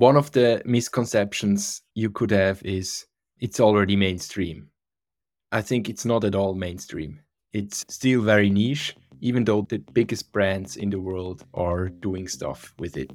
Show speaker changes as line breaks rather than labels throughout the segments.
one of the misconceptions you could have is it's already mainstream. I think it's not at all mainstream. It's still very niche, even though the biggest brands in the world are doing stuff with it.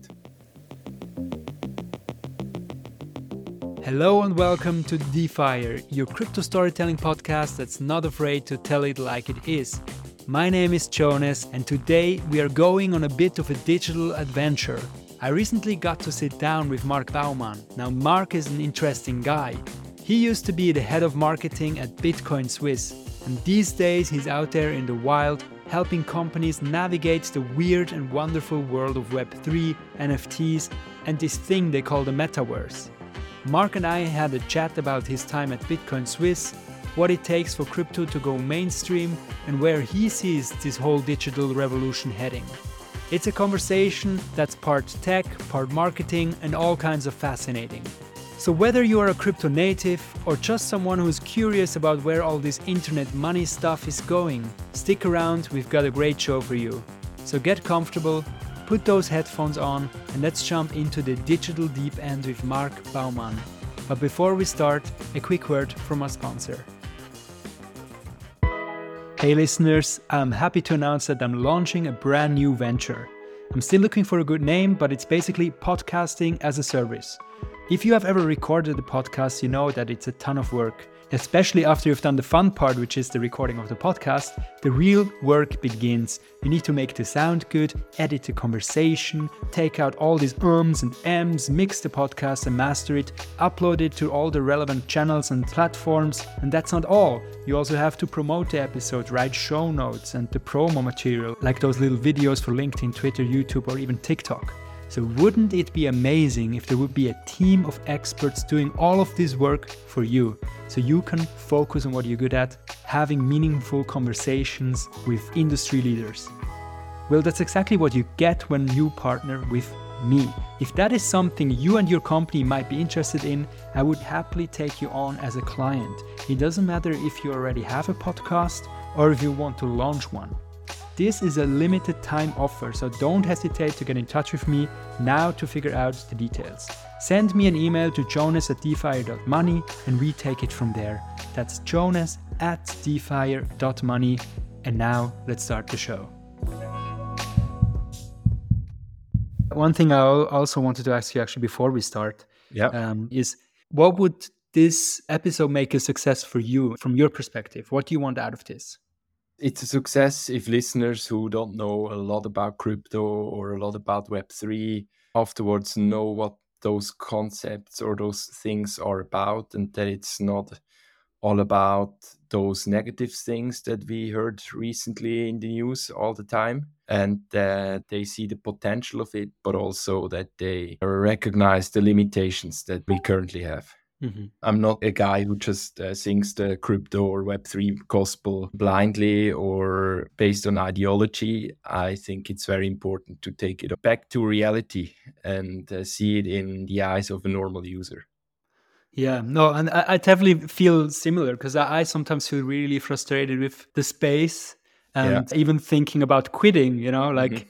Hello and welcome to DeFire, your crypto storytelling podcast that's not afraid to tell it like it is. My name is Jonas, and today we are going on a bit of a digital adventure. I recently got to sit down with Marc Baumann. Now, Marc is an interesting guy. He used to be the head of marketing at Bitcoin Suisse, and these days he's out there in the wild helping companies navigate the weird and wonderful world of Web3, NFTs, and this thing they call the metaverse. Marc and I had a chat about his time at Bitcoin Suisse, what it takes for crypto to go mainstream, and where he sees this whole digital revolution heading. It's a conversation that's part tech, part marketing, and all kinds of fascinating. So, whether you are a crypto native or just someone who's curious about where all this internet money stuff is going, stick around, we've got a great show for you. So, get comfortable, Put those headphones on and let's jump into the digital deep end with Marc Baumann. But before we start, a quick word from our sponsor. Hey listeners, I'm happy to announce that I'm launching a brand new venture. I'm still looking for a good name, but it's basically podcasting as a service. If you have ever recorded a podcast, you know that it's a ton of work especially after you've done the fun part, which is the recording of the podcast, the real work begins. You need to make the sound good, edit the conversation, take out all these ums and ems, mix the podcast and master it, upload it to all the relevant channels and platforms. And that's not all. You also have to promote the episode, write show notes and the promo material, like those little videos for LinkedIn, Twitter, YouTube, or even TikTok. So, wouldn't it be amazing if there would be a team of experts doing all of this work for you so you can focus on what you're good at, having meaningful conversations with industry leaders? Well, that's exactly what you get when you partner with me. If that is something you and your company might be interested in, I would happily take you on as a client. It doesn't matter if you already have a podcast or if you want to launch one. This is a limited time offer, so don't hesitate to get in touch with me now to figure out the details. Send me an email to jonas at defire.money and we take it from there. That's jonas at defire.money. And now let's start the show. One thing I also wanted to ask you actually before we start
yeah. Um,
is what would this episode make a success for you from your perspective? What do you want out of this?
It's a success if listeners who don't know a lot about crypto or a lot about Web3 afterwards know what those concepts or those things are about and that it's not all about those negative things that we heard recently in the news all the time and that they see the potential of it but also that they recognize the limitations that we currently have Mm-hmm. I'm not a guy who just uh, sings the crypto or Web3 gospel blindly or based on ideology. I think it's very important to take it back to reality and uh, see it in the eyes of a normal user.
Yeah, no, and I, I definitely feel similar because I, I, sometimes feel really frustrated with the space and yeah. even thinking about quitting, you know, like. Mm-hmm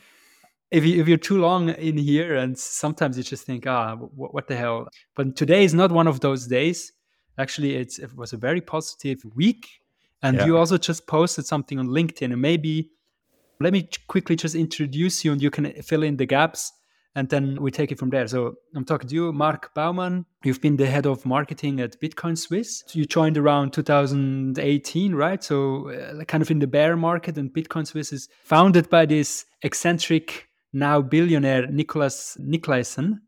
if, you, if you're too long in here and sometimes you just think ah what, what the hell but today is not one of those days actually it was a very positive week and yeah. you also just posted something on linkedin and maybe let me quickly just introduce you and you can fill in the gaps and then we take it from there. So I'm talking to you, Marc Baumann. You've been the head of marketing at Bitcoin Suisse. You joined around 2018, right? So uh, kind of in the bear market, and Bitcoin Suisse is founded by this eccentric now billionaire Niklas Nikolajsen.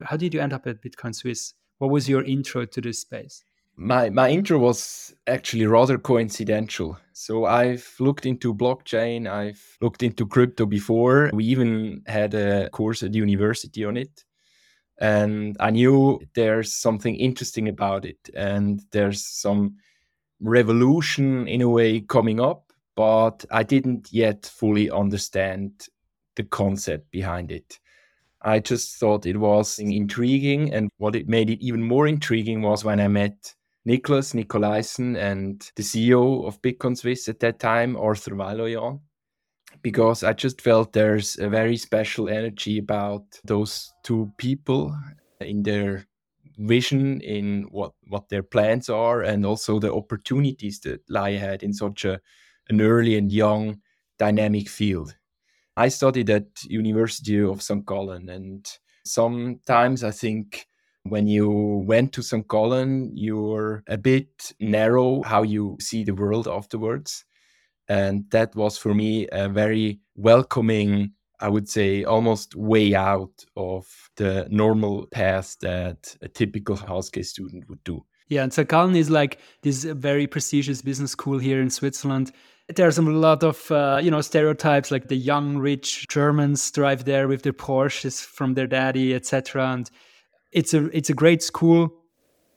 How did you end up at Bitcoin Suisse? What was your intro to this space?
My my intro was actually rather coincidental. So I've looked into blockchain, I've looked into crypto before. We even had a course at university on it. And I knew there's something interesting about it and there's some revolution in a way coming up, but I didn't yet fully understand the concept behind it. I just thought it was intriguing. And what it made it even more intriguing was when I met Niklas Nikolajsen and the CEO of Bitcoin Suisse at that time, Arthur Vayloyan. because I just felt there's a very special energy about those two people in their vision, in what, what their plans are, and also the opportunities that lie ahead in such a, an early and young dynamic field. I studied at University of St. Gallen, and sometimes I think when you went to St. Gallen, you're a bit narrow how you see the world afterwards. And that was for me a very welcoming, I would say, almost way out of the normal path that a typical HSG student would do.
Yeah, and St. Gallen is like this very prestigious business school here in Switzerland. There's a lot of uh, you know stereotypes like the young rich Germans drive there with their Porsches from their daddy, etc. And it's a it's a great school.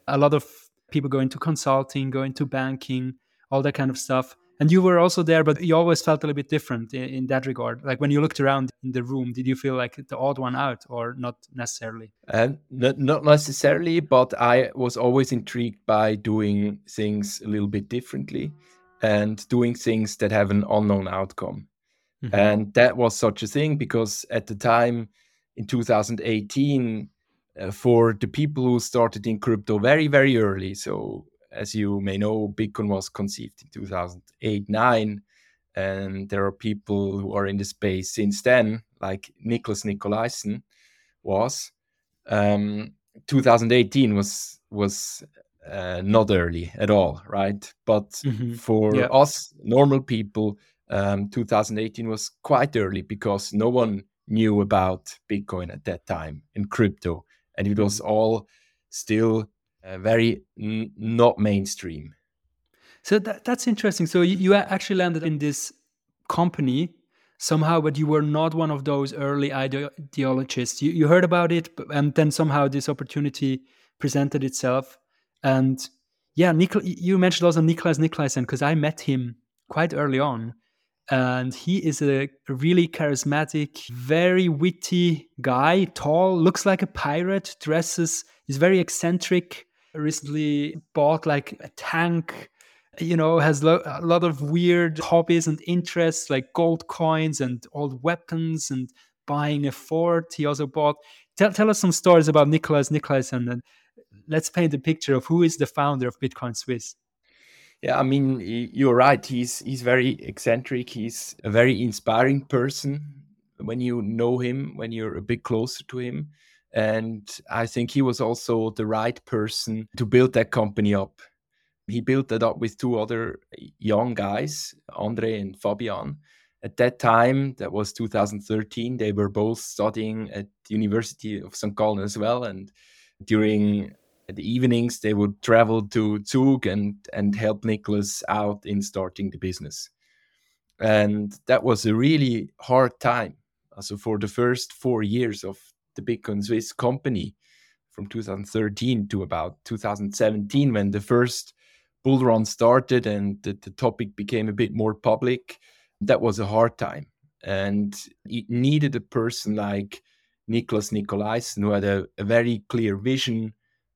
A lot of people go into consulting, go into banking, all that kind of stuff. And you were also there, but you always felt a little bit different in, in, that regard. Like when you looked around in the room, did you feel like the odd one out, or not necessarily?
Uh, not, not necessarily, but I was always intrigued by doing things a little bit differently and doing things that have an unknown outcome. Mm-hmm. And that was such a thing because at the time in 2018, uh, for the people who started in crypto very, very early. So, as you may know, Bitcoin was conceived in 2008 9. And there are people who are in the space since then, like Niklas Nikolajsen was. Um, 2018 was was uh, not early at all, right? But mm-hmm. for yeah. us normal people, um, 2018 was quite early because no one knew about Bitcoin at that time in crypto and it was all still uh, very n- not mainstream.
So that, that's interesting. So you, you actually landed in this company somehow, but you were not one of those early ideologists. You, you heard about it, and then somehow this opportunity presented itself. And yeah, Nikol- you mentioned also Niklas Nikolajsen because I met him quite early on and he is a really charismatic, very witty guy, tall, looks like a pirate, dresses, is very eccentric. Recently bought like a tank, you know, has lo- a lot of weird hobbies and interests like gold coins and old weapons and buying a fort. He also bought. Tell, tell us some stories about Niklas Nikolajsen and let's paint a picture of who is the founder of Bitcoin Suisse.
Yeah, I mean, you're right. He's he's very eccentric. He's a very inspiring person when you know him, when you're a bit closer to him. And I think he was also the right person to build that company up. He built that up with two other young guys, Andre and Fabian. At that time, that was 2013, they were both studying at the University of St. Gallen as well. And during the evenings they would travel to Zug and and help Nicholas out in starting the business. And that was a really hard time. So for the first four years of the Bitcoin Suisse company, from 2013 to about 2017, when the first bull run started and the, the topic became a bit more public, that was a hard time. And it needed a person like Niklas Nikolajsen who had a, a very clear vision,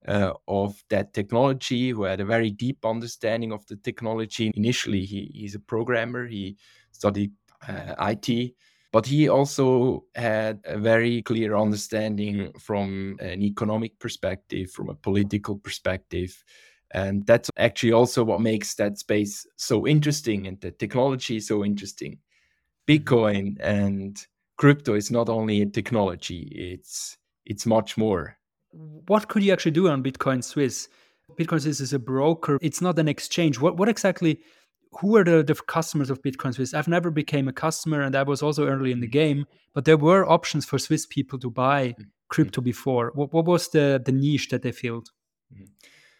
uh, of that technology, who had a very deep understanding of the technology. Initially, he, he's a programmer, he studied uh, IT, but he also had a very clear understanding from an economic perspective, from a political perspective. And that's actually also what makes that space so interesting and the technology so interesting. Bitcoin and crypto is not only a technology, it's it's much more
what could you actually do on Bitcoin Suisse? Bitcoin Suisse is a broker. It's not an exchange. What what exactly? Who are the, the customers of Bitcoin Suisse? I've never became a customer, and I was also early in the game. But there were options for Swiss people to buy mm-hmm. crypto before. What, what was the the niche that they filled? Mm-hmm.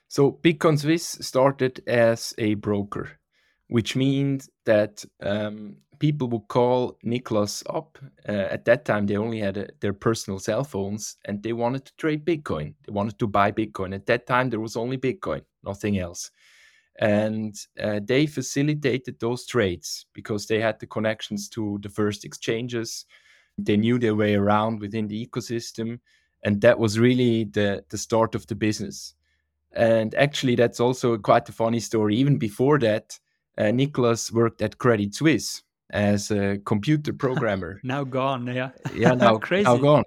So Bitcoin Suisse started as a broker, which means that um, people would call Nicholas up. Uh, at that time, they only had a, uh, their personal cell phones and they wanted to trade Bitcoin. They wanted to buy Bitcoin. At that time, there was only Bitcoin, nothing else. And uh, they facilitated those trades because they had the connections to the first exchanges. They knew their way around within the ecosystem. And that was really the, the start of the business. And actually, that's also quite a funny story. Even before that, uh, Nicholas worked at Credit Suisse as a computer programmer.
now gone, yeah.
yeah, now,
Crazy.
now gone.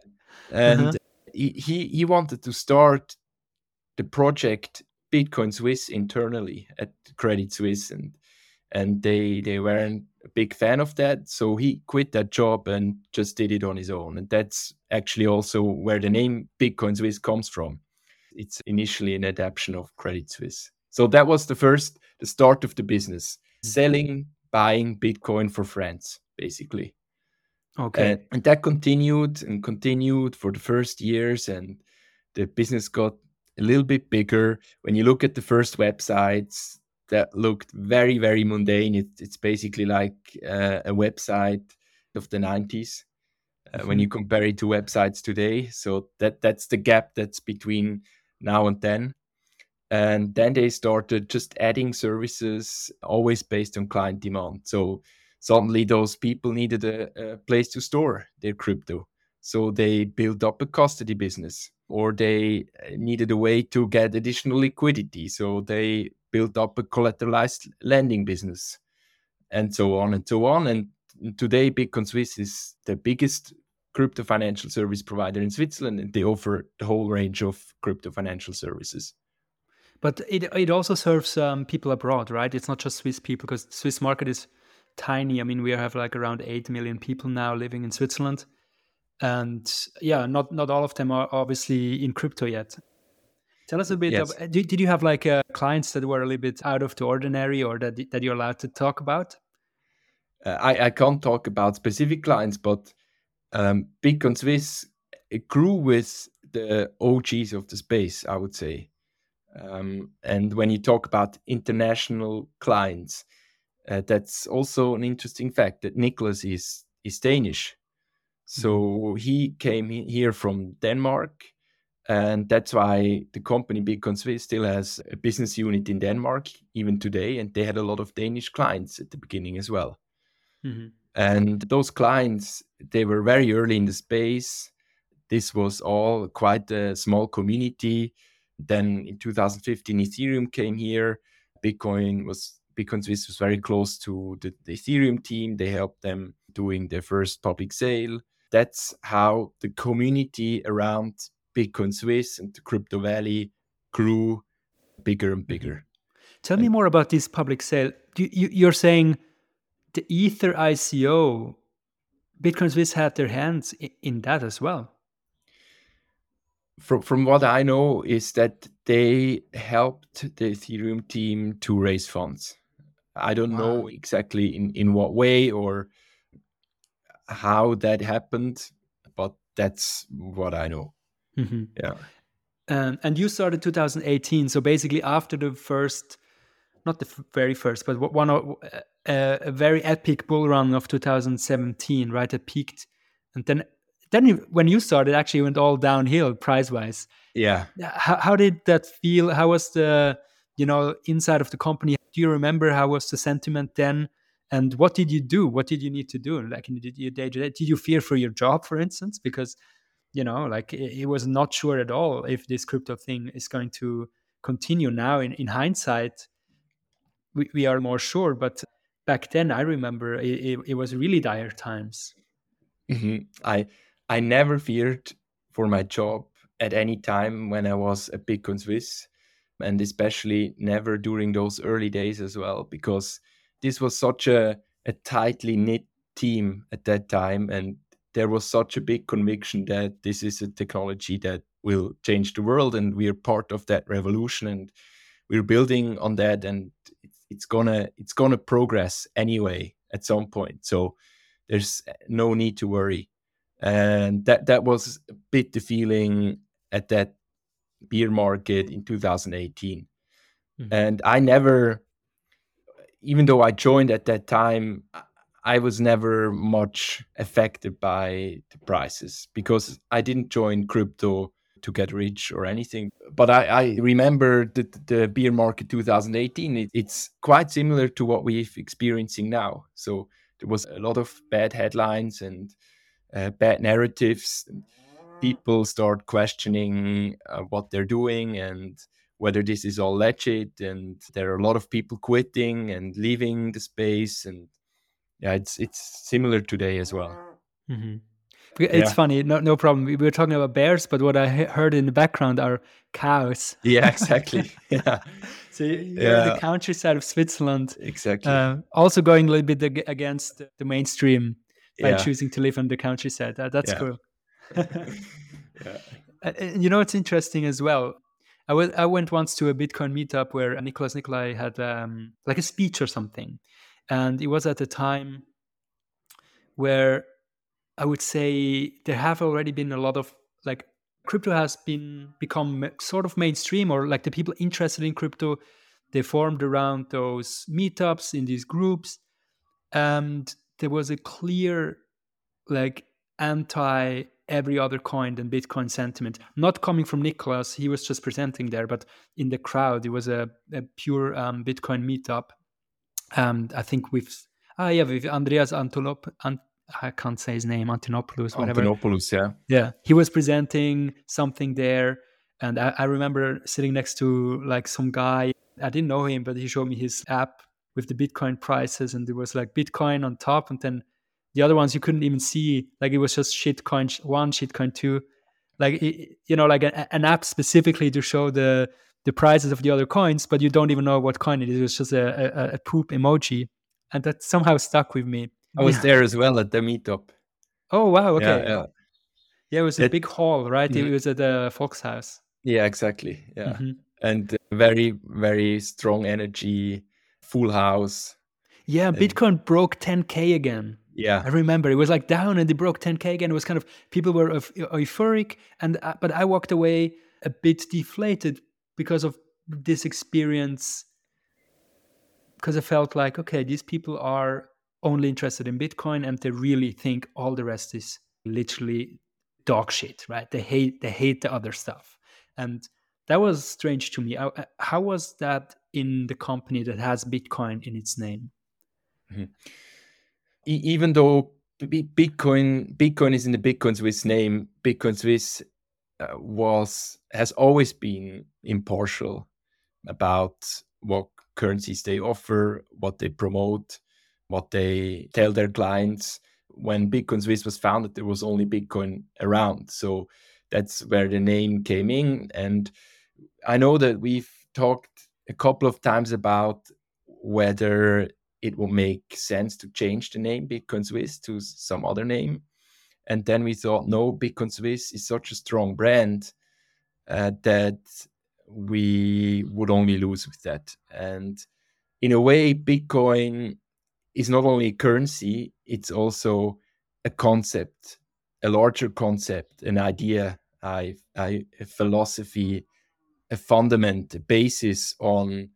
And
Uh-huh.
he, he he wanted to start the project Bitcoin Suisse internally at Credit Suisse, and and they they weren't a big fan of that, so he quit that job and just did it on his own. And that's actually also where the name Bitcoin Suisse comes from. It's initially an adaptation of Credit Suisse. So that was the first the start of the business, selling, buying Bitcoin for friends, basically.
Okay.
And, and that continued and continued for the first years, and the business got a little bit bigger. When you look at the first websites, that looked very, very mundane. It, it's basically like uh, a website of the 90s uh, when you compare it to websites today. So that that's the gap that's between now and then. And then they started just adding services, always based on client demand. So suddenly those people needed a, a place to store their crypto. So they built up a custody business or they uh, needed a way to get additional liquidity. So they built up a collateralized lending business and so on and so on. And today, Bitcoin Suisse is the biggest crypto financial service provider in Switzerland and they offer the whole range of crypto financial services.
But it it also serves um, people abroad, right? It's not just Swiss people because Swiss market is tiny. I mean, we have like around eight million people now living in Switzerland, and yeah, not not all of them are obviously in crypto yet. Tell us a bit.
Yes.
Of, did, did you have like uh, clients that were a little bit out of the ordinary, or that that you're allowed to talk about?
Uh, I, I can't talk about specific clients, but um, Bitcoin Suisse it grew with the OGs of the space, I would say. Um, and when you talk about international clients, uh, that's also an interesting fact that Nicholas is is Danish. So he came here from Denmark, and that's why the company Swiss still has a business unit in Denmark even today, and they had a lot of Danish clients at the beginning as well.
Mhm.
And those clients, they were very early in the space. This was all quite a small community. Then in 2015, Ethereum came here. Bitcoin was Bitcoin Suisse was very close to the, the Ethereum team. They helped them doing their first public sale. That's how the community around Bitcoin Suisse and the Crypto Valley grew bigger and bigger. Mm-hmm.
Tell me more about this public sale. You, you're saying the Ether ICO, Bitcoin Swiss had their hands in that as well.
From from what I know is that they helped the Ethereum team to raise funds. I don't know exactly in, in what way or how that happened, but that's what I know.
Mhm.
Yeah.
Um, and you started 2018, so basically after the first, not the f- very first, but one of uh, a very epic bull run of 2017, right? It peaked, and then then you- when you started, actually went all downhill price wise.
Yeah.
How, how did that feel? How was the you know inside of the company? Do you remember how was the sentiment then? And what did you do? What did you need to do? Like in your day to day, did you fear for your job, for instance? Because you know like it, it was not sure at all if this crypto thing is going to continue now in, in hindsight we, we are more sure but back then i remember it, it, it was really dire times
Mhm. I I never feared for my job at any time when I was at Bitcoin Suisse, and especially never during those early days as well, because this was such a, a tightly knit team at that time, and there was such a big conviction that this is a technology that will change the world, and we are part of that revolution, and we're building on that, and it's, it's gonna it's gonna progress anyway at some point. So there's no need to worry and that that was a bit the feeling at that bear market in 2018
Mhm.
and i never even though i joined at that time I- i was never much affected by the prices because i didn't join crypto to get rich or anything. But i, I remember the, the bear market 2018 it, it's quite similar to what we're experiencing now. So there was a lot of bad headlines and uh, bad narratives. People start questioning uh, what they're doing and whether this is all legit. And there are a lot of people quitting and leaving the space. And yeah, it's it's similar today as well.
Mm-hmm. It's yeah. funny, no no problem. We were talking about bears, but what I heard in the background are cows.
Yeah, exactly. yeah.
so you're yeah. the countryside of Switzerland.
Exactly. Uh,
also going a little bit against the mainstream by yeah. choosing to live in the countryside. Uh, that's cool. yeah. And you know, it's interesting as well. I, w- I went once to a Bitcoin meetup where Nicholas Nikolai had um, like a speech or something. And it was at a time where I would say there have already been a lot of like crypto has been become sort of mainstream or like the people interested in crypto they formed around those meetups in these groups and there was a clear like anti every other coin than bitcoin sentiment not coming from nicholas he was just presenting there but in the crowd it was a, a pure um, bitcoin meetup and i think with ah yeah with andreas antolop Ant- I can't say his name, Antonopoulos, whatever.
Antonopoulos, yeah.
Yeah. He was presenting something there. And I, I, remember sitting next to like some guy. I didn't know him, but he showed me his app with the Bitcoin prices. And there was like Bitcoin on top. And then the other ones you couldn't even see. Like it was just shitcoin one, shitcoin two. Like, you know, like a, an app specifically to show the the prices of the other coins, but you don't even know what coin it is. It was just a, a, a poop emoji. And that somehow stuck with me.
I was there as well at the meetup.
Oh wow! Okay. Yeah, yeah. yeah it was a it, big hall, right? Mm-hmm. It was at the Volkshaus.
Yeah, exactly. Yeah, mm-hmm. and very very strong energy, full house.
Yeah, Bitcoin broke 10k again.
Yeah,
I remember it was like down and they broke 10k again. It was kind of people were euphoric, and uh, but I walked away a bit deflated because of this experience. Because I felt like, okay, these people are only interested in Bitcoin and they really think all the rest is literally dog shit, right? They hate they hate the other stuff, and that was strange to me. How was that in the company that has Bitcoin in its name?
Mm-hmm. Even though Bitcoin Bitcoin is in the Bitcoin Suisse name, Bitcoin Suisse uh, was has always been impartial about what currencies they offer, what they promote, what they tell their clients. When Bitcoin Suisse was founded, there was only Bitcoin around. So that's where the name came in. And I know that we've talked a couple of times about whether it will make sense to change the name Bitcoin Suisse to some other name. And then we thought, no, Bitcoin Suisse is such a strong brand uh, that we would only lose with that. And in a way, Bitcoin is not only a currency, it's also a concept, a larger concept, an idea, a, a, a philosophy, a fundament, a basis on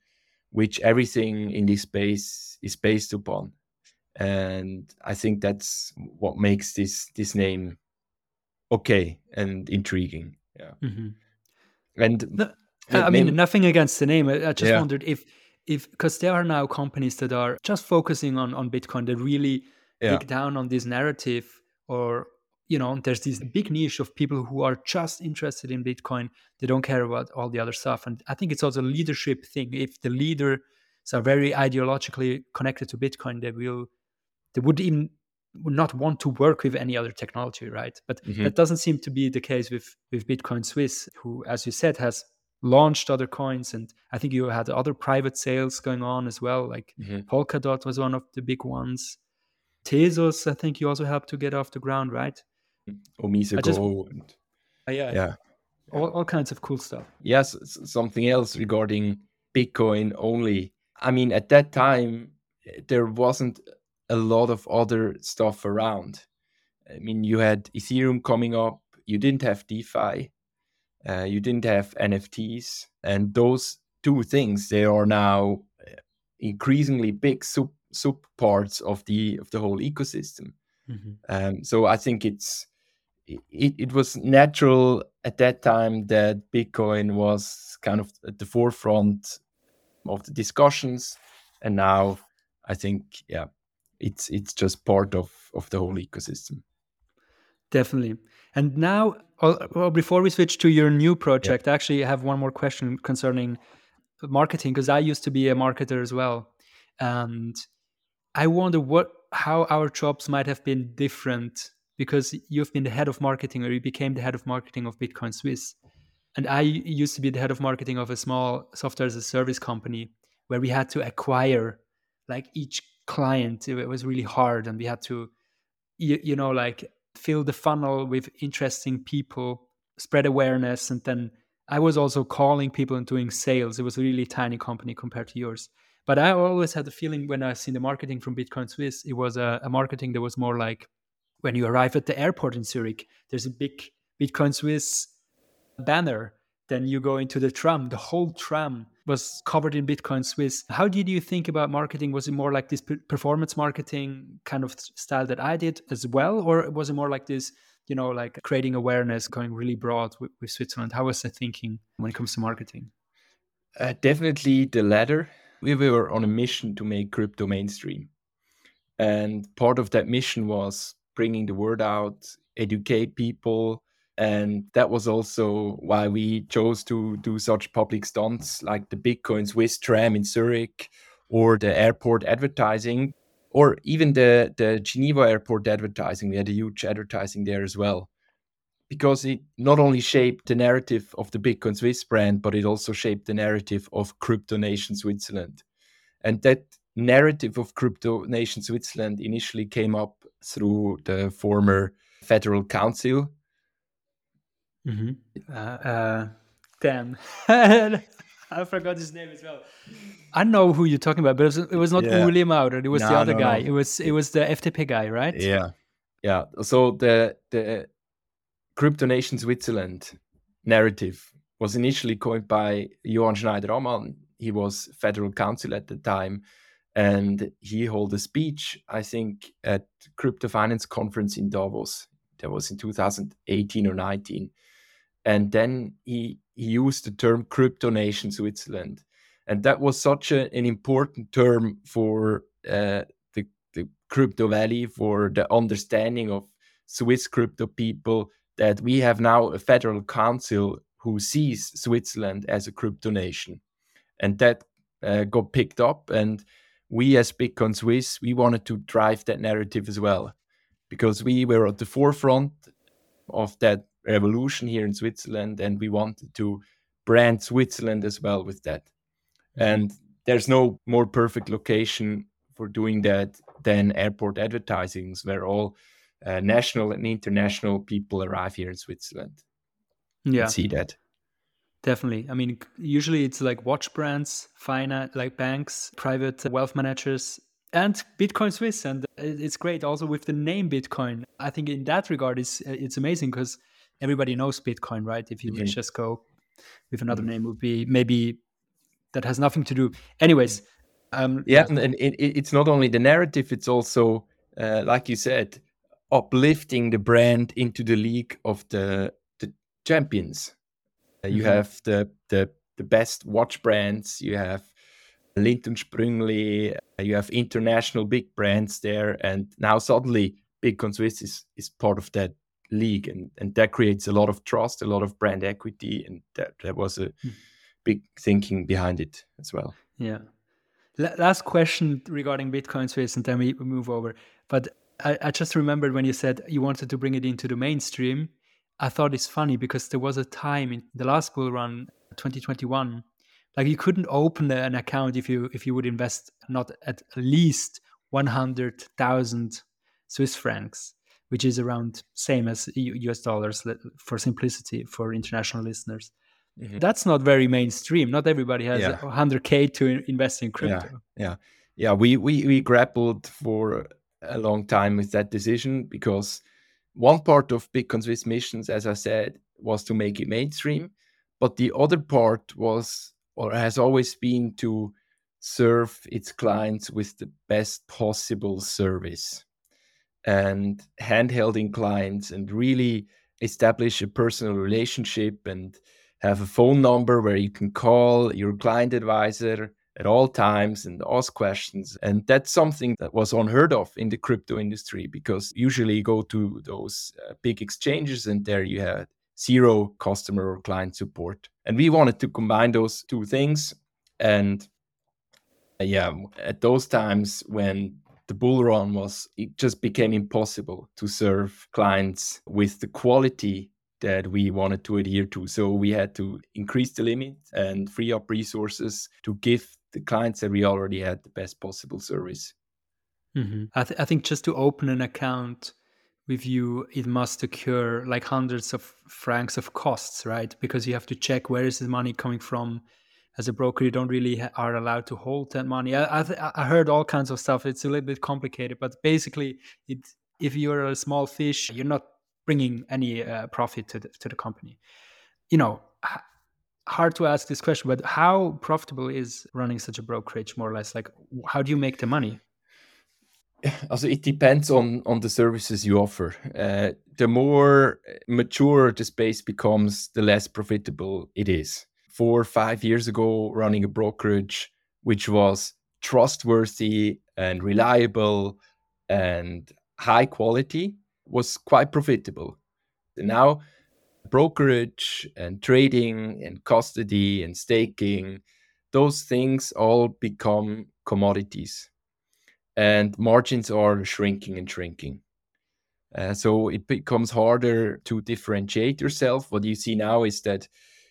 which everything in this space is based upon. And I think that's what makes this this name okay and intriguing. Yeah. Mm-hmm. And
no, I mean, nothing against the name. I, I just yeah. wondered if if because there are now companies that are just focusing on on bitcoin that really yeah. dig down on this narrative or you know there's this big niche of people who are just interested in bitcoin. They don't care about all the other stuff. And i think it's also a leadership thing. If the leaders are very ideologically connected to bitcoin they will they would even would not want to work with any other technology right? But mm-hmm. that doesn't seem to be the case with with bitcoin suisse who as you said has launched other coins. And i think you had other private sales going on as well like mm-hmm. polkadot was one of the big ones. Tezos i think you also helped to get off the ground right
Omiza just, and,
uh, yeah. yeah. All, all kinds of cool stuff.
Yes something else regarding bitcoin only. I mean at that time there wasn't a lot of other stuff around. I mean you had ethereum coming up. You didn't have defi. Uh, you didn't have NFTs, and those two things they are now uh, increasingly big sub sub parts of the of the whole ecosystem. Mm-hmm. Um, so I think it's it, it was natural at that time that Bitcoin was kind of at the forefront of the discussions, and now I think yeah, it's it's just part of of the whole ecosystem.
Definitely. And now, well, before we switch to your new project, yeah. I actually have one more question concerning marketing because I used to be a marketer as well, and I wonder what how our jobs might have been different because you've been the head of marketing or you became the head of marketing of Bitcoin Suisse. And I used to be the head of marketing of a small software as a service company where we had to acquire like each client. It was really hard and we had to, you, you know, like fill the funnel with interesting people, spread awareness. And then I was also calling people and doing sales. It was a really tiny company compared to yours. But I always had the feeling when I seen the marketing from Bitcoin Suisse, it was a, a marketing that was more like when you arrive at the airport in Zurich, there's a big Bitcoin Suisse banner. Then you go into the tram. The whole tram was covered in Bitcoin Suisse. How did you think about marketing? Was it more like this performance marketing kind of style that I did as well? Or was it more like this, you know, like creating awareness, going really broad with, with Switzerland? How was the thinking when it comes to marketing?
Uh, definitely the latter. We were on a mission to make crypto mainstream. And part of that mission was bringing the word out, educate people, and that was also why we chose to do such public stunts like the Bitcoin Suisse tram in Zurich or the airport advertising or even the, the Geneva airport advertising. We had a huge advertising there as well because it not only shaped the narrative of the Bitcoin Suisse brand, but it also shaped the narrative of Crypto Nation Switzerland. And that narrative of Crypto Nation Switzerland initially came up through the former Federal Council
Mm-hmm. Uh, uh, damn. I forgot his name as well. I know who you're talking about, but it was, it was not yeah. Ueli Maurer. It was no, the other no, guy. No. It was it was the FDP guy, right?
Yeah, yeah. So the the Crypto Nation Switzerland narrative was initially coined by Johann Schneider-Ammann. He was federal counsel at the time, and he held a speech, I think, at Crypto Finance Conference in Davos. That was in 2018 or 19 and then he, he used the term crypto nation Switzerland. And that was such a, an important term for uh, the, the crypto valley, for the understanding of Swiss crypto people, that we have now a federal council who sees Switzerland as a crypto nation. And that uh, got picked up. And we, as Bitcoin Suisse, we wanted to drive that narrative as well because we were at the forefront of that revolution here in Switzerland, and we wanted to brand Switzerland as well with that. Mm-hmm. And there's no more perfect location for doing that than airport advertisings, where all uh, national and international people arrive here in Switzerland.
Yeah,
see that.
Definitely. I mean, usually it's like watch brands, finance, like banks, private wealth managers, and Bitcoin Suisse. And it's great also with the name Bitcoin. I think in that regard, it's it's amazing because everybody knows Bitcoin, right? If you mm-hmm. just go with another mm-hmm. name, would be maybe that has nothing to do. Anyways,
um, yeah, and, and it, it's not only the narrative; it's also, uh, like you said, uplifting the brand into the league of the the champions. Uh, you mm-hmm. have the the the best watch brands. You have Lindt und Sprüngli. Uh, you have international big brands there, and now suddenly Bitcoin Suisse is is part of that league and and that creates a lot of trust a lot of brand equity and that that was a mm. big thinking behind it as well
yeah L- last question regarding bitcoin suisse and then we move over but I, I just remembered when you said you wanted to bring it into the mainstream i thought it's funny because there was a time in the last bull run 2021 like you couldn't open an account if you if you would invest not at least 100000 swiss francs which is around same as US dollars for simplicity for international listeners. Mm-hmm. That's not very mainstream. Not everybody has yeah. 100k to invest in crypto.
Yeah, yeah, yeah. We we we grappled for a long time with that decision because one part of Bitcoin Suisse missions, as I said, was to make it mainstream, mm-hmm. but the other part was or has always been to serve its clients with the best possible service and handholding clients and really establish a personal relationship and have a phone number where you can call your client advisor at all times and ask questions. And that's something that was unheard of in the crypto industry because usually you go to those uh, big exchanges and there you had zero customer or client support. And we wanted to combine those two things. And uh, yeah, at those times when the bull run was it just became impossible to serve clients with the quality that we wanted to adhere to. So we had to increase the limit and free up resources to give the clients that we already had the best possible service.
Mm-hmm. I, th- I think just to open an account with you, it must occur like hundreds of francs of costs, right? Because you have to check where is the money coming from. As a broker, you don't really ha- are allowed to hold that money. I, I, th- I heard all kinds of stuff. It's a little bit complicated, but basically, it if you're a small fish, you're not bringing any uh, profit to the, to the company. You know, hard to ask this question, but how profitable is running such a brokerage, more or less? Like, how do you make the money?
Also, it depends on on the services you offer. Uh, the more mature the space becomes, the less profitable it is. Four or five years ago, running a brokerage which was trustworthy and reliable and high quality was quite profitable. Now, brokerage and trading and custody and staking, those things all become commodities and margins are shrinking and shrinking. Uh, so it becomes harder to differentiate yourself. What you see now is that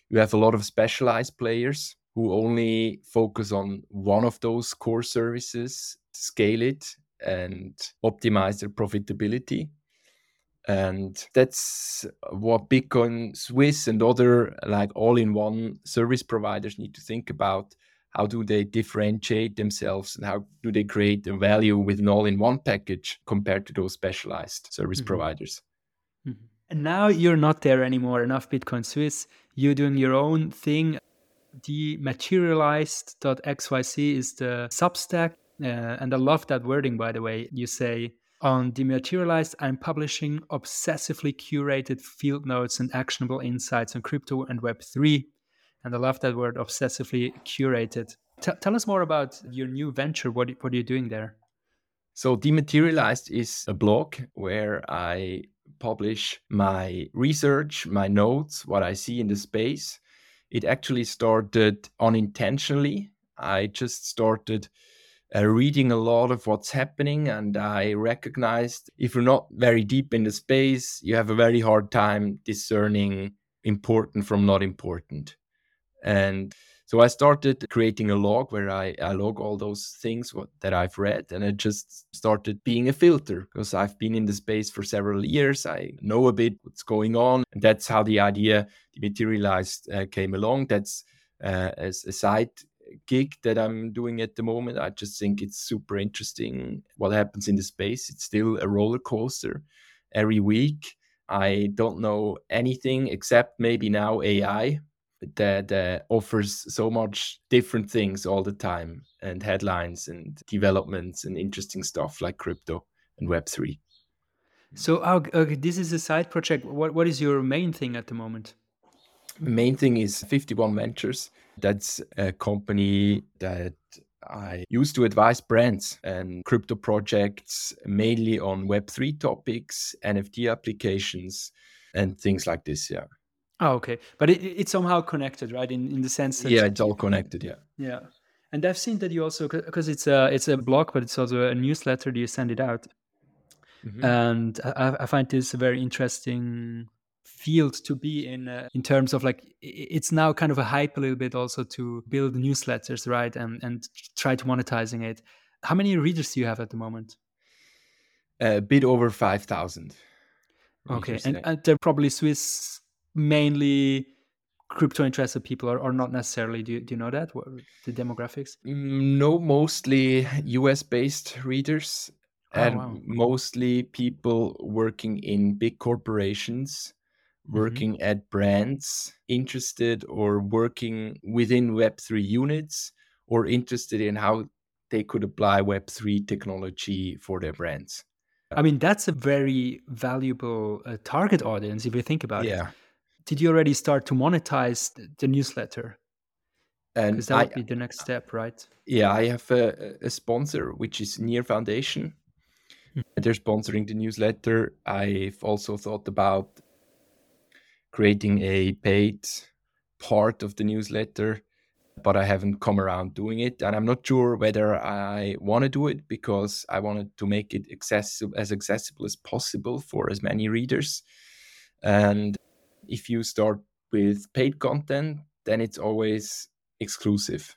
you have a lot of specialized players who only focus on one of those core services, scale it, and optimize their profitability. And that's what Bitcoin Suisse and other like all in one service providers need to think about. How do they differentiate themselves and how do they create the value with an all-in-one package compared to those specialized service mm-hmm. providers?
Mm-hmm. and now you're not there anymore. Enough bitcoin suisse. You're doing your own thing. The dematerialized.xyz is the substack. Uh, and i love that wording by the way. You say on Dematerialized, I'm publishing obsessively curated field notes and actionable insights on crypto and Web3 and I love that word obsessively curated. T- tell us more about your new venture. What, what are you doing there?
So, Dematerialized is a blog where I publish my research, my notes, what I see in the space. It actually started unintentionally. I just started uh, reading a lot of what's happening, and I recognized if you're not very deep in the space, you have a very hard time discerning important from not important. And so I started creating a log where I, I log all those things what, that I've read. And it just started being a filter because I've been in the space for several years. I know a bit what's going on. And that's how the idea Dematerialized uh, came along. That's uh, as a side gig that I'm doing at the moment. I just think it's super interesting what happens in the space. It's still a roller coaster every week. I don't know anything except maybe now AI that uh, offers so much different things all the time and headlines and developments and interesting stuff like crypto and web3
so okay, this is a side project what, what is your main thing at the moment
the main thing is 51 ventures that's a company that I used to advise brands and crypto projects mainly on Web3 topics, NFT applications, and things like this. Yeah.
Oh, okay. But it, it's somehow connected, right? In in the sense that
yeah, it's all connected. Yeah.
Yeah, and I've seen that you also because it's a it's a blog, but it's also a newsletter. Do you send it out? Mm-hmm. And I, I, find this a very interesting field to be in uh, in terms of like it's now kind of a hype a little bit also to build newsletters right and and try to monetizing it. How many readers do you have at the moment?
A bit over 5000
okay and, and, they're probably swiss mainly crypto interested people or, or not necessarily. Do you, do you know that? What, the demographics?
Mm, no mostly us based readers oh, and wow. mostly people working in big corporations. Working mm-hmm. at brands interested or working within web3 units or interested in how they could apply web3 technology for their brands
i mean that's a very valuable uh, target audience if you think about
yeah.
it did you already start to monetize the newsletter? And that would I, be the next step, right?
Yeah, I have a, a sponsor, which is Near Foundation. Mm-hmm. They're sponsoring the newsletter. I've also thought about creating a paid part of the newsletter but I haven't come around doing it. And I'm not sure whether I want to do it because I wanted to make it accessible as accessible as possible for as many readers. And if you start with paid content, then it's always exclusive.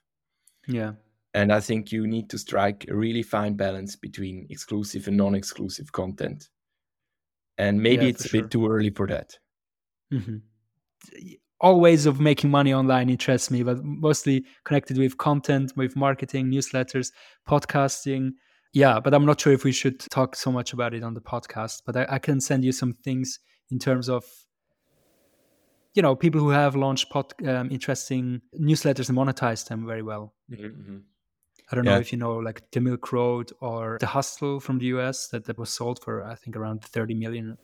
Yeah.
And I think you need to strike a really fine balance between exclusive and non exclusive content. And maybe yeah, it's a sure. bit too early for that.
Mm-hmm. All ways of making money online interest me, but mostly connected with content, with marketing, newsletters, podcasting. Yeah, but I'm not sure if we should talk so much about it on the podcast. But I, I can send you some things in terms of you know people who have launched pod, um, interesting newsletters and monetized them very well. Mm-hmm. mm-hmm. I don't yeah. know if you know like the Milk Road or the Hustle from the US that, that was sold for I think around 30 million.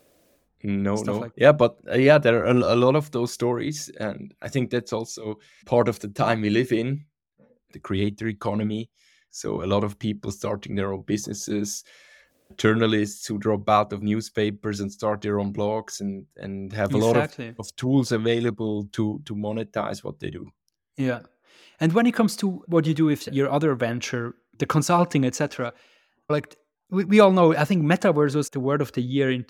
No, no, like yeah, but uh, yeah, there are a, a lot of those stories, and I think that's also part of the time we live in, the creator economy. So a lot of people starting their own businesses, journalists who drop out of newspapers and start their own blogs and and have a exactly. lot of, of tools available to to monetize what they do
yeah and when it comes to what you do with your other venture the consulting etc like we, we all know i think metaverse was the word of the year in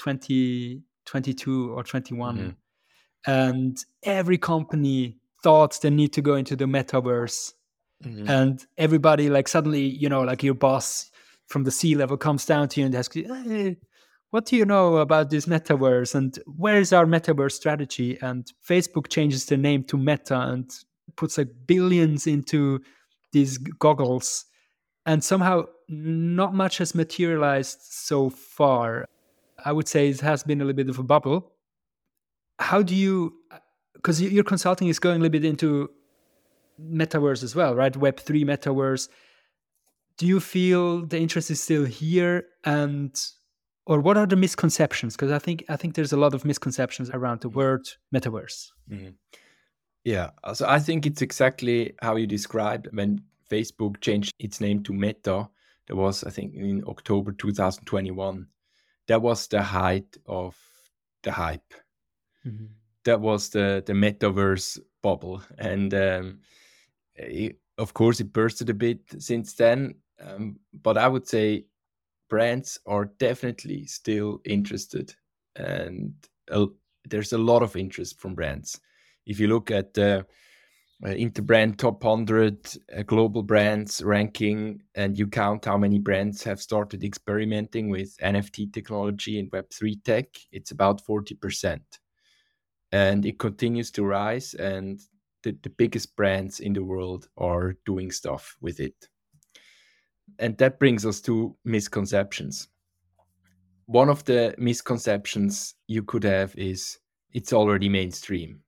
2022 or 21 mm-hmm. and every company thought they need to go into the metaverse mm-hmm. and everybody like suddenly you know like your boss from the C-level comes down to you and asks you, hey, what do you know about this metaverse and where is our metaverse strategy? And Facebook changes the name to Meta and puts like billions into these goggles. And somehow not much has materialized so far. I would say it has been a little bit of a bubble. How do you, because your consulting is going a little bit into metaverse as well, right? Web3 metaverse. Do you feel the interest is still here and or what are the misconceptions? Because i think i think there's a lot of misconceptions around the word metaverse. Mm-hmm.
yeah. So i think it's exactly how you described when facebook changed its name to meta. That was i think in october 2021 that was the height of the hype mm-hmm. that was the the metaverse bubble and um, it, of course it bursted a bit since then um, but I would say brands are definitely still interested, and uh, there's a lot of interest from brands. If you look at the uh, Interbrand Top 100 uh, global brands ranking, and you count how many brands have started experimenting with NFT technology and Web3 tech, it's about 40%. And it continues to rise, and the, the biggest brands in the world are doing stuff with it. And that brings us to misconceptions. One of the misconceptions you could have is it's already mainstream.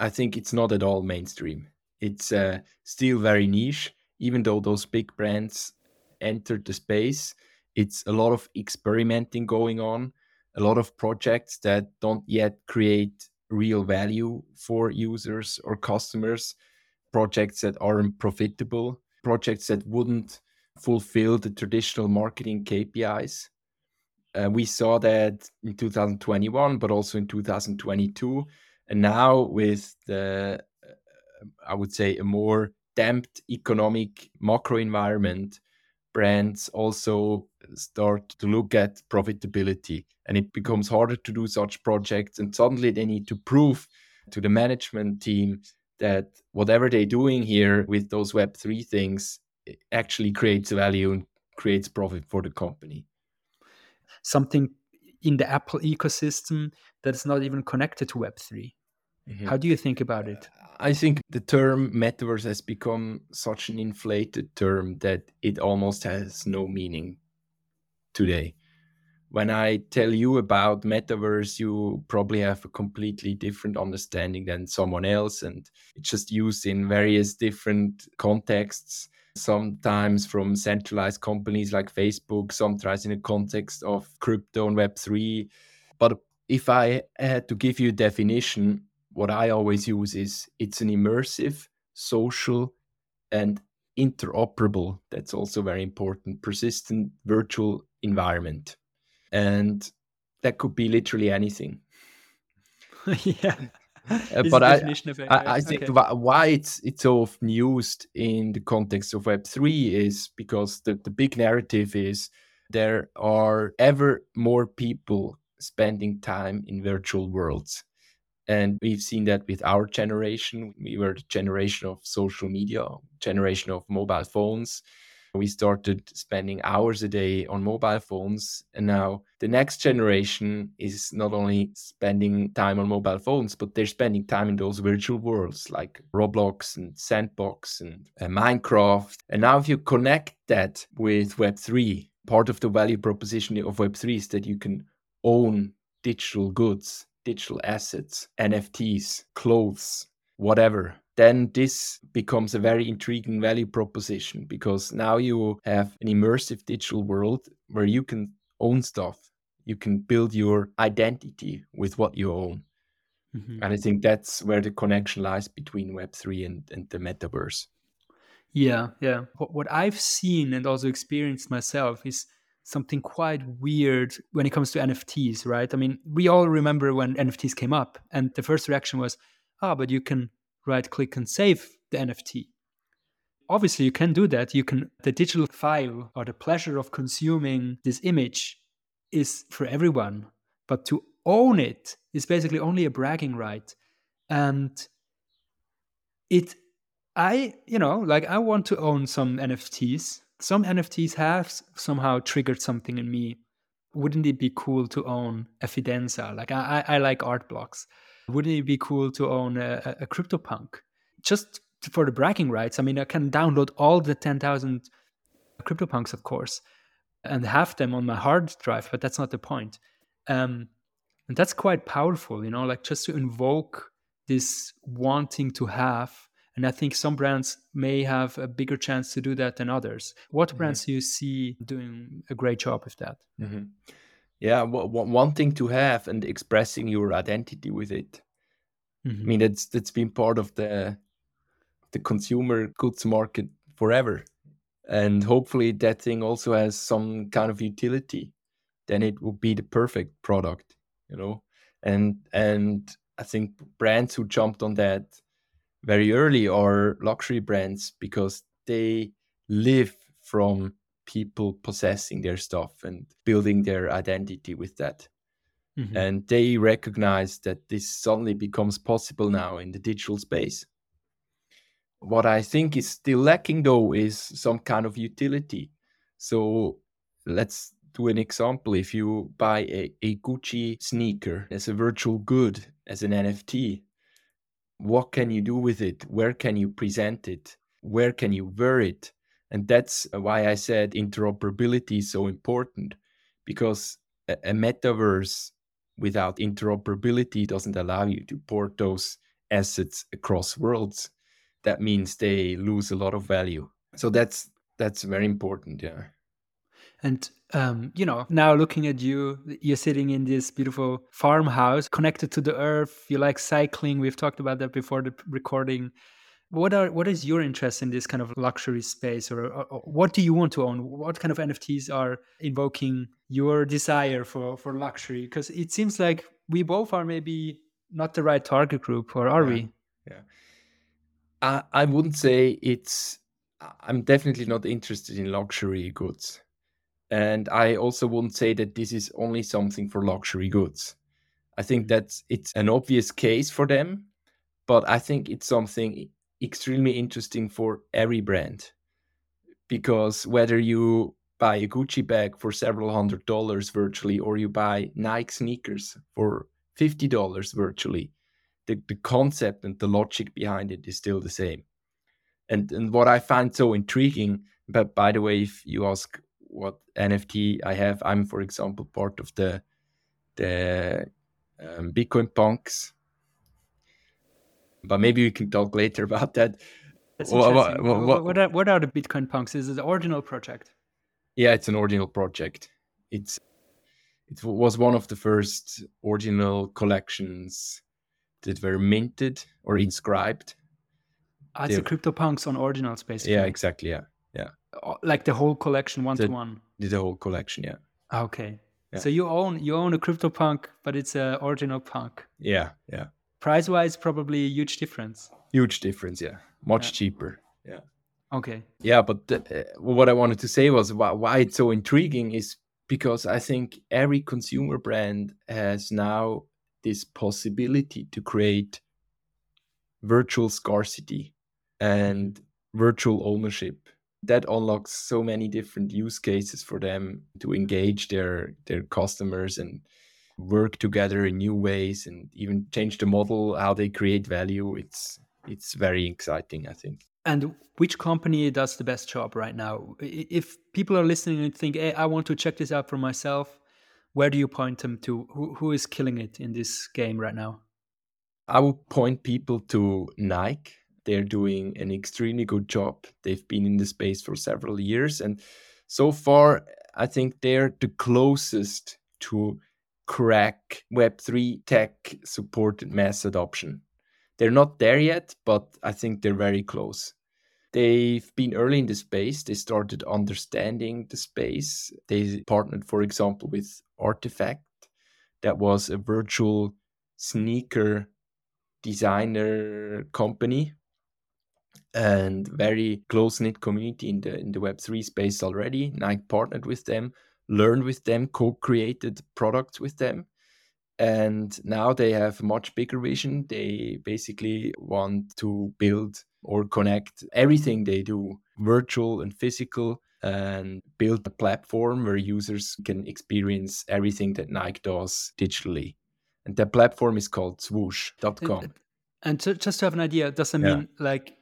I think it's not at all mainstream. It's uh, still very niche, even though those big brands entered the space. It's a lot of experimenting going on, a lot of projects that don't yet create real value for users or customers, projects that aren't profitable, projects that wouldn't fulfill the traditional marketing KPIs. Uh, we saw that in 2021, but also in 2022. And now, with the, uh, I would say, a more damped economic macro environment, brands also start to look at profitability. And it becomes harder to do such projects. And suddenly they need to prove to the management team that whatever they're doing here with those Web3 things actually creates value and creates profit for the company.
Something in the Apple ecosystem that's not even connected to Web3. Mm-hmm. How do you think about it?
I think the term metaverse has become such an inflated term that it almost has no meaning today. When I tell you about metaverse, you probably have a completely different understanding than someone else, and it's just used in various different contexts sometimes from centralized companies like Facebook, sometimes in the context of crypto and Web3. But if I had to give you a definition, what I always use is it's an immersive, social, and interoperable, that's also very important, persistent virtual environment. And that could be literally anything.
yeah.
Uh, but I, I, I, think okay. why it's it's so often used in the context of Web three is because the, the big narrative is there are ever more people spending time in virtual worlds. And we've seen that with our generation. We were the generation of social media, generation of mobile phones. We started spending hours a day on mobile phones. And now the next generation is not only spending time on mobile phones, but they're spending time in those virtual worlds like Roblox and Sandbox and uh, Minecraft. And now, if you connect that with Web3, part of the value proposition of Web3 is that you can own digital goods, digital assets, NFTs, clothes, whatever then this becomes a very intriguing value proposition because now you have an immersive digital world where you can own stuff. You can build your identity with what you own. Mm-hmm. And I think that's where the connection lies between Web3 and, and the metaverse.
Yeah, yeah. What, what I've seen and also experienced myself is something quite weird when it comes to NFTs, right? I mean, we all remember when NFTs came up, and the first reaction was, ah, but you can right click and save the NFT. Obviously, you can do that. You can, the digital file or the pleasure of consuming this image is for everyone. But to own it is basically only a bragging right. And it, I, you know, like I want to own some NFTs. Some NFTs have somehow triggered something in me. Wouldn't it be cool to own a Fidenza? Like I, I like Art Blocks. Wouldn't it be cool to own a, a CryptoPunk? Just for the bragging rights. I mean, I can download all the 10,000 CryptoPunks, of course, and have them on my hard drive, but that's not the point. Um, and that's quite powerful, you know, like just to invoke this wanting to have. And I think some brands may have a bigger chance to do that than others. What mm-hmm. brands do you see doing a great job with that?
Mm-hmm yeah wanting to have and expressing your identity with it mm-hmm. i mean that's that's been part of the the consumer goods market forever and hopefully that thing also has some kind of utility then it would be the perfect product you know and and i think brands who jumped on that very early are luxury brands because they live from people possessing their stuff and building their identity with that. Mm-hmm. And they recognize that this suddenly becomes possible now in the digital space. What I think is still lacking, though, is some kind of utility. So let's do an example. If you buy a, a Gucci sneaker as a virtual good, as an NFT, what can you do with it? Where can you present it? Where can you wear it? And that's why I said interoperability is so important because a, a metaverse without interoperability doesn't allow you to port those assets across worlds. That means they lose a lot of value. So that's that's very important, yeah.
And um, you know, now looking at you, you're sitting in this beautiful farmhouse connected to the earth. You like cycling. We've talked about that before the recording what are what is your interest in this kind of luxury space or, or, or, what do you want to own what kind of nfts are invoking your desire for for luxury because it seems like we both are maybe not the right target group or are
yeah.
we
yeah I, I wouldn't say it's i'm definitely not interested in luxury goods and i also wouldn't say that this is only something for luxury goods. I think mm-hmm. that it's an obvious case for them but i think it's something extremely interesting for every brand. Because whether you buy a Gucci bag for several hundred dollars virtually or you buy Nike sneakers for $50 virtually, the, the concept and the logic behind it is still the same. And, and what I find so intriguing, but by the way, if you ask what NFT I have, I'm, for example, part of the, the um, Bitcoin punks but maybe we can talk later about that.
What, what, what, what, are, what are the Bitcoin punks? Is it the original project?
Yeah, it's an original project. It's it was one of the first Ordinal collections that were minted or inscribed.
Ah, it's the CryptoPunks on Ordinals, basically.
Yeah, exactly. Yeah.
Like the whole collection, one the, to one.
The whole collection, yeah.
Okay. Yeah. So you own you own a CryptoPunk, but it's a original punk.
Yeah, yeah.
price wise, probably a huge difference.
Huge difference, yeah. Much yeah. cheaper. Yeah.
Okay.
Yeah, but the, uh, what I wanted to say was why, why it's so intriguing is because I think every consumer brand has now this possibility to create virtual scarcity and virtual ownership that unlocks so many different use cases for them to engage their their customers and work together in new ways and even change the model how they create value. It's it's very exciting i think.
And which company does the best job right now? If people are listening and think hey i want to check this out for myself where do you point them to? Who, who is killing it in this game right now?
I would point people to nike they're doing an extremely good job. They've been in the space for several years. And so far, I think they're the closest to crack Web3 tech supported mass adoption. They're not there yet, but I think they're very close. They've been early in the space. They started understanding the space. They partnered, for example, with RTFKT, that was a virtual sneaker designer company and very close knit community in the in the Web3 space already. Nike partnered with them, learned with them, co-created products with them. And now they have a much bigger vision. They basically want to build or connect everything they do, virtual and physical, and build a platform where users can experience everything that Nike does digitally. And that platform is called swoosh.com.
And, and to, just to have an idea, does that yeah. mean like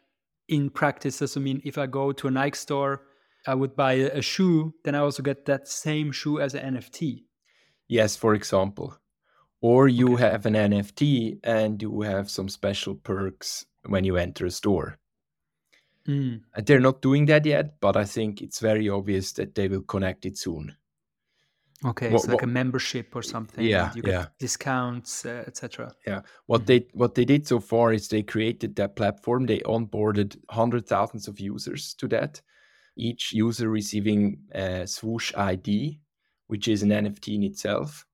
in practice does it mean if I go to a Nike store, I would buy a, a shoe, then I also get that same shoe as an NFT?
Yes, for example. Or you okay. have an NFT and you have some special perks when you enter a store. Mm. They're not doing that yet, but I think it's very obvious that they will connect it soon.
Okay, what, it's like what, a membership or something.
Yeah, you get yeah.
discounts, uh, etc.
Yeah. What mm-hmm. they what they did so far is they created that platform. They onboarded hundred thousands of users to that. Each user receiving a swoosh ID, which is an NFT in itself.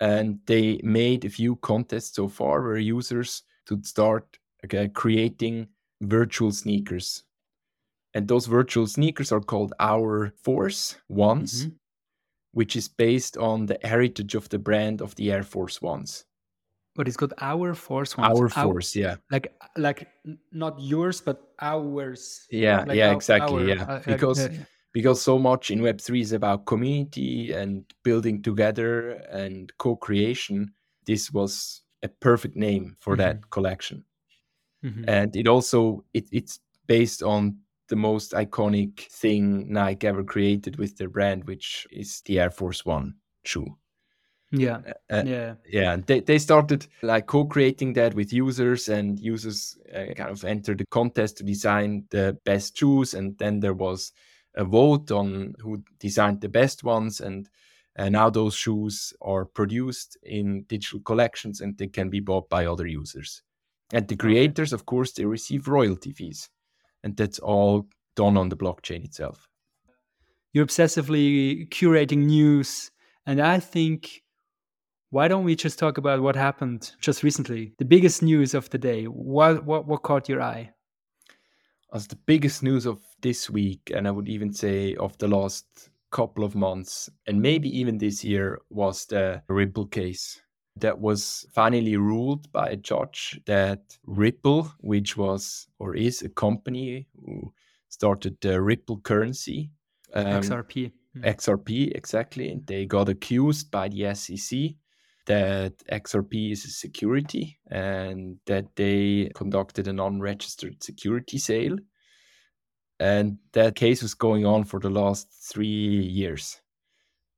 And they made a few contests so far where users could start okay, creating virtual sneakers. And those virtual sneakers are called Our Force Ones. Mm-hmm which is based on the heritage of the brand of the Air Force Ones.
But it's got our force ones.
Our force, yeah.
Like like not yours, but ours.
Yeah,
like
yeah, our, exactly. Our, yeah. Uh, because uh, because so much in Web3 is about community and building together and co-creation. This was a perfect name for mm-hmm. that collection. Mm-hmm. And it also it, it's based on the most iconic thing Nike ever created with their brand, which is the Air Force One shoe.
Yeah. Uh, uh yeah.
Yeah. They, they started like co creating that with users, and users uh, kind of entered the contest to design the best shoes. And then there was a vote on who designed the best ones. And uh, now those shoes are produced in digital collections and they can be bought by other users. And the creators, of course, they receive royalty fees and that's all done on the blockchain itself.
You're obsessively curating news, and I think why don't we just talk about what happened just recently? The biggest news of the day. What what what caught your eye?
As the biggest news of this week, and I would even say of the last couple of months, and maybe even this year, was the Ripple case that was finally ruled by a judge that Ripple, which was or is a company who started the Ripple currency,
um, XRP.
Hmm. XRP, exactly. And they got accused by the SEC that XRP is a security and that they conducted an unregistered security sale. And that case was going on for the last three years.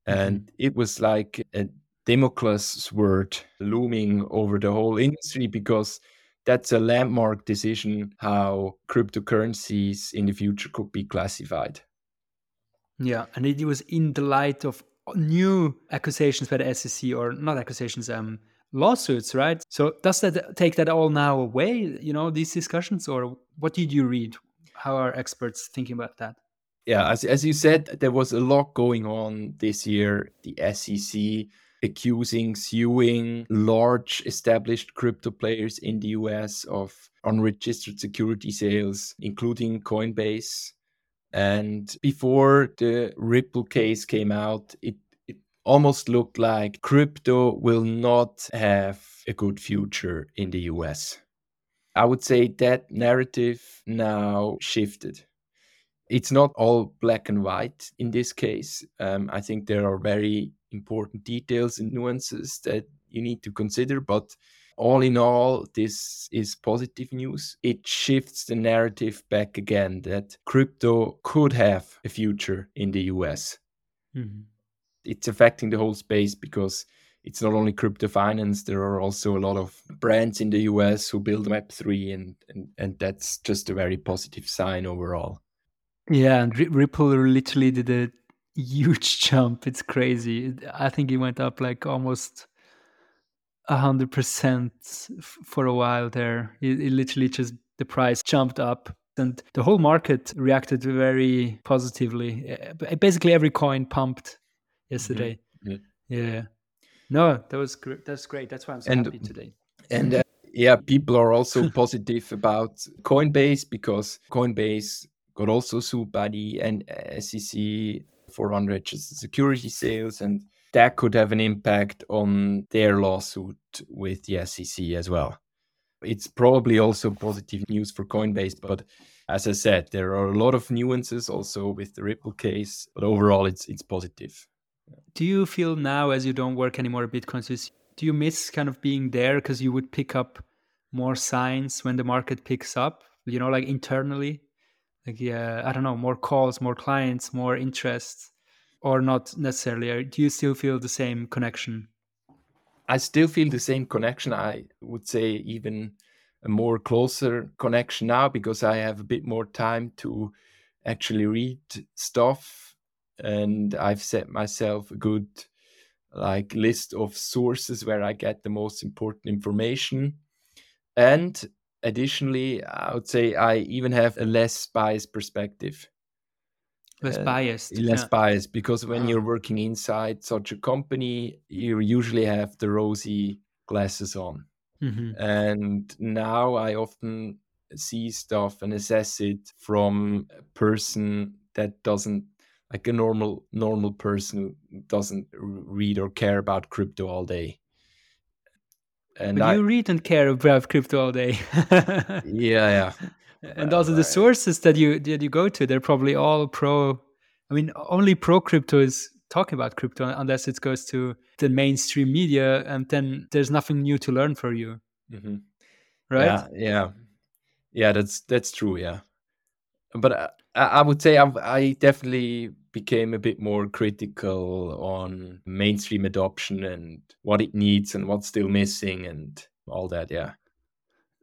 And mm-hmm. it was like a Damocles sword looming over the whole industry because that's a landmark decision how cryptocurrencies in the future could be classified.
Yeah, and it was in the light of new accusations by the SEC or not accusations, um, lawsuits, right? So does that take that all now away? You know these discussions, or what did you read? How are experts thinking about that?
Yeah, as, as you said, there was a lot going on this year. The SEC accusing, suing large established crypto players in the US of unregistered security sales, including Coinbase. And before the Ripple case came out, it, it almost looked like crypto will not have a good future in the US. I would say that narrative now shifted. It's not all black and white in this case. Um, I think there are very important details and nuances that you need to consider, but all in all, this is positive news. It shifts the narrative back again that crypto could have a future in the US. Mm-hmm. It's affecting the whole space because it's not only crypto finance, there are also a lot of brands in the US who build Web3, and, and, and that's just a very positive sign overall.
Yeah, and Ripple literally did a huge jump. It's crazy. I think it went up like almost hundred percent for a while there. It, it, literally just the price jumped up, and the whole market reacted very positively. Eh, basically, every coin pumped yesterday. Mm-hmm. Yeah. yeah. No, that was great. That's great. That's why I'm so and, happy today.
And uh, yeah, people are also positive about Coinbase because Coinbase got also sued by the uh, SEC for unregistered security sales and that could have an impact on their lawsuit with the SEC as well. It's probably also positive news for Coinbase, but as I said, there are a lot of nuances also with the Ripple case, but overall it's it's positive.
Do you feel now as you don't work anymore at do you miss kind of being there because you would pick up more signs when the market picks up, you know, like internally? Like yeah, I don't know, more calls, more clients, more interest or not necessarily? or Do you still feel the same connection?
I still feel the same connection. I would say even a more closer connection now because I have a bit more time to actually read stuff and I've set myself a good like list of sources where I get the most important information. And additionally, I would say I even have a less biased perspective
less uh, biased
less yeah. biased because when you're working inside such a company you usually have the rosy glasses on mm-hmm. and now i often see stuff and assess it from a person that doesn't like a normal normal person who doesn't read or care about crypto all day
and but I, you read and care about crypto all day.
Yeah yeah.
And also the sources that you that you go to they're probably all pro i mean only pro crypto is talking about crypto unless it goes to the mainstream media and then there's nothing new to learn for you. Mm-hmm. right?
Yeah yeah. Yeah that's that's true yeah. But uh, I, I would say I've, i definitely became a bit more critical on mainstream adoption and what it needs and what's still missing and all that yeah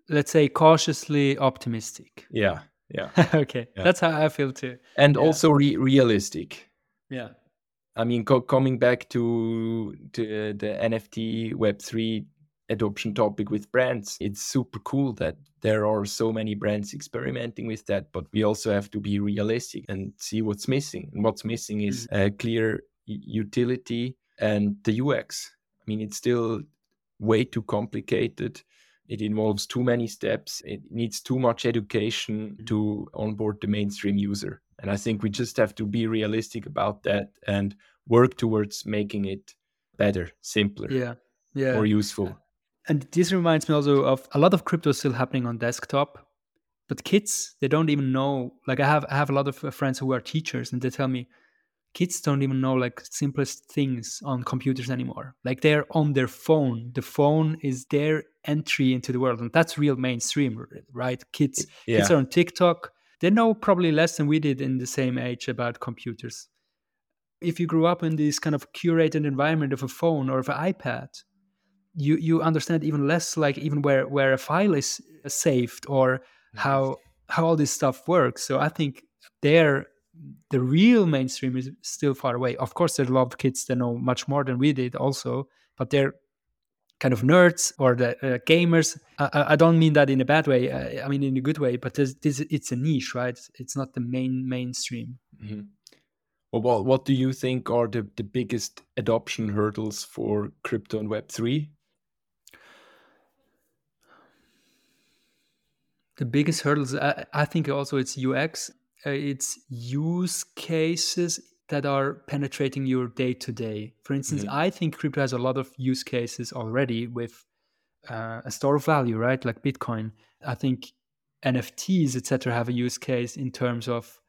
let's say cautiously optimistic.
Yeah, yeah.
okay, yeah. that's how I feel too.
And
yeah.
also re- realistic.
Yeah.
I mean, co- coming back to, to the NFT Web three adoption topic with brands, it's super cool that there are so many brands experimenting with that. But we also have to be realistic and see what's missing. And what's missing is mm-hmm. a clear utility and the UX. I mean, it's still way too complicated it involves too many steps. It needs too much education mm-hmm. to onboard the mainstream user. And I think we just have to be realistic about that and work towards making it better, simpler,
yeah, yeah,
more useful.
And this reminds me also of a lot of crypto still happening on desktop, but kids they don't even know. Like I have I have a lot of uh, friends who are teachers, and they tell me kids don't even know like simplest things on computers anymore. Like they're on their phone. The phone is their entry into the world. And that's real mainstream right? Kids yeah. kids are on tiktok. They know probably less than we did in the same age about computers. If you grew up in this kind of curated environment of a phone or of an ipad you you understand even less like even where where a file is saved or mm-hmm. how how all this stuff works. So i think there the real mainstream is still far away. Of course there are a lot of kids that know much more than we did also but they're kind of nerds or the uh, gamers. I, I, don't mean that in a bad way. I, I mean in a good way but this, this, it's a niche right? It's not the main mainstream.
Mm-hmm. Well, what do you think are the, the biggest adoption hurdles for crypto and Web3?
The biggest hurdles, I, I think, also it's UX. Uh, it's use cases that are penetrating your day to day. For instance, mm-hmm. I think crypto has a lot of use cases already with uh, a store of value, right? Like Bitcoin. I think NFTs, etc., have a use case in terms of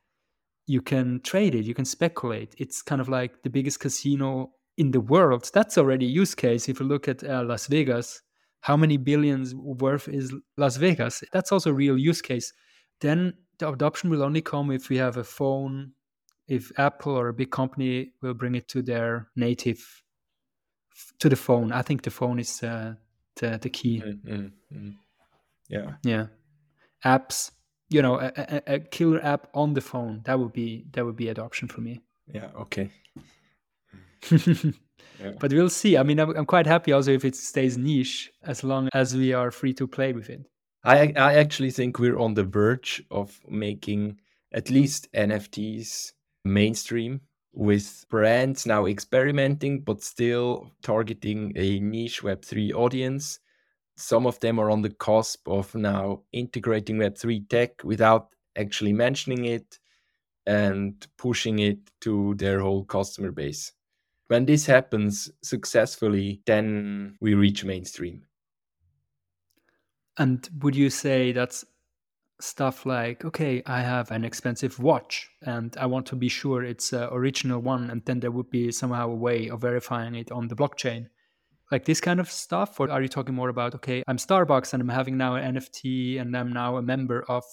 you can trade it, you can speculate. It's kind of like the biggest casino in the world. That's already a use case. If you look at uh, Las Vegas, how many billions worth is Las Vegas? That's also a real use case. Then the adoption will only come if we have a phone if Apple or a big company will bring it to their native to the phone. I think the phone is uh, the the key. Mm-hmm.
Yeah,
yeah. Apps, you know, a, a, a, killer app on the phone. That would be that would be adoption for me.
Yeah. Okay.
yeah. But we'll see. I mean, I'm, I'm quite happy also if it stays niche as long as we are free to play with it.
I I actually think we're on the verge of making at least NFTs mainstream with brands now experimenting but still targeting a niche Web3 audience. Some of them are on the cusp of now integrating Web3 tech without actually mentioning it and pushing it to their whole customer base. When this happens successfully, then we reach mainstream.
And would you say that's stuff like okay i have an expensive watch and i want to be sure it's an original one and then there would be somehow a way of verifying it on the blockchain? Like this kind of stuff? Or are you talking more about okay i'm starbucks and i'm having now an nft and i'm now a member of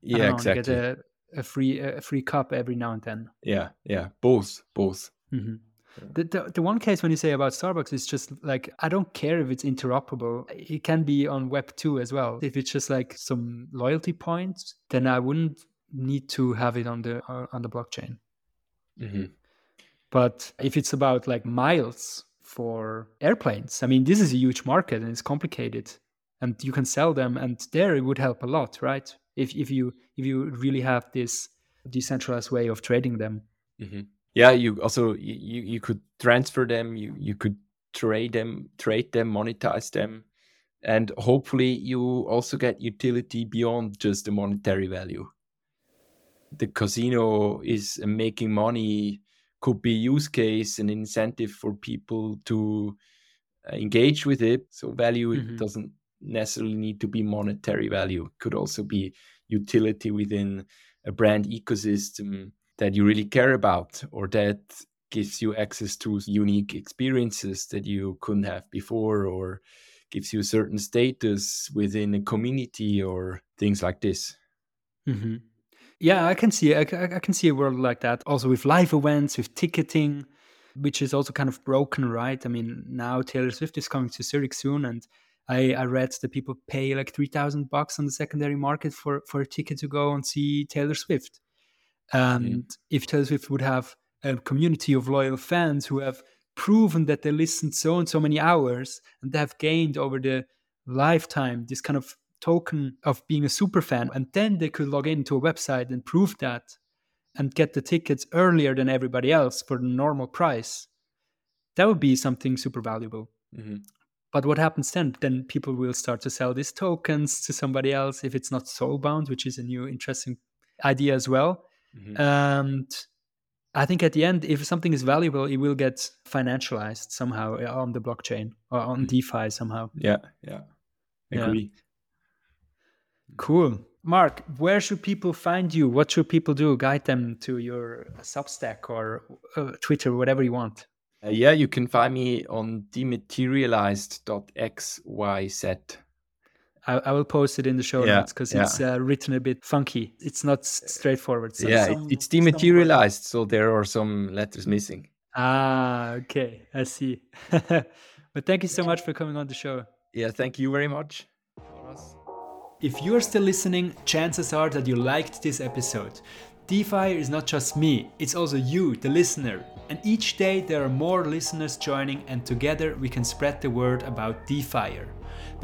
yeah know, exactly
get a, a, free a free cup every now and then?
Yeah yeah both both
mm-hmm. The, the, the one case when you say about Starbucks is just like I don't care if it's interoperable. It can be on Web two as well. If it's just like some loyalty points, then I wouldn't need to have it on the uh, on the blockchain.
Mm-hmm.
But if it's about like miles for airplanes, I mean, this is a huge market and it's complicated, and you can sell them, and there it would help a lot, right? If if you if you really have this decentralized way of trading them.
Mm-hmm yeah you also you you could transfer them you you could trade them trade them monetize them and hopefully you also get utility beyond just the monetary value the casino is making money could be use case an incentive for people to uh, engage with it so value mm-hmm. doesn't necessarily need to be monetary value it could also be utility within a brand ecosystem that you really care about or that gives you access to unique experiences that you couldn't have before or gives you a certain status within a community or things like this
mm-hmm. yeah i can see I, I can see a world like that also with live events with ticketing which is also kind of broken right i mean now taylor swift is coming to zurich soon and I, I read that people pay like 3000 bucks on the secondary market for, for a ticket to go and see Taylor Swift. And if Taylor Swift would have a community of loyal fans who have proven that they listened so and so many hours and they have gained over the lifetime this kind of token of being a super fan, and then they could log into a website and prove that and get the tickets earlier than everybody else for the normal price, that would be something super valuable.
Mm-hmm.
But what happens then? Then people will start to sell these tokens to somebody else if it's not soul bound, which is a new interesting idea as well. Mm-hmm. And I think at the end, if something is valuable, it will get financialized somehow uh, on the blockchain or on mm-hmm. DeFi somehow.
Yeah, yeah, agree. Yeah.
Cool. Marc, where should people find you? What should people do? Guide them to your Substack or uh, Twitter, whatever you want.
Uh, yeah, you can find me on dematerialized.xyz.
I, I, will post it in the show yeah, notes because yeah. it's uh, written a bit funky. It's not straightforward.
So yeah, some, it's dematerialized, so there are some letters missing.
Ah, okay, I see. but thank you so much for coming on the show.
Yeah, thank you very much.
If you are still listening, chances are that you liked this episode. DeFire is not just me, it's also you, the listener. And each day there are more listeners joining, and together we can spread the word about DeFire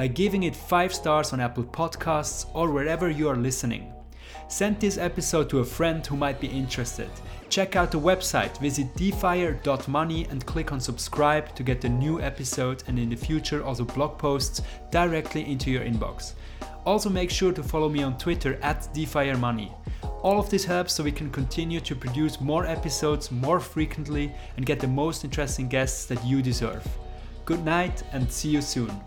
by giving it 5 stars on Apple Podcasts or wherever you are listening. Send this episode to a friend who might be interested. Check out the website, visit defire.money and click on subscribe to get the new episode and in the future also blog posts directly into your inbox. Also make sure to follow me on Twitter at DeFireMoney. All of this helps so we can continue to produce more episodes more frequently and get the most interesting guests that you deserve. Good night and see you soon.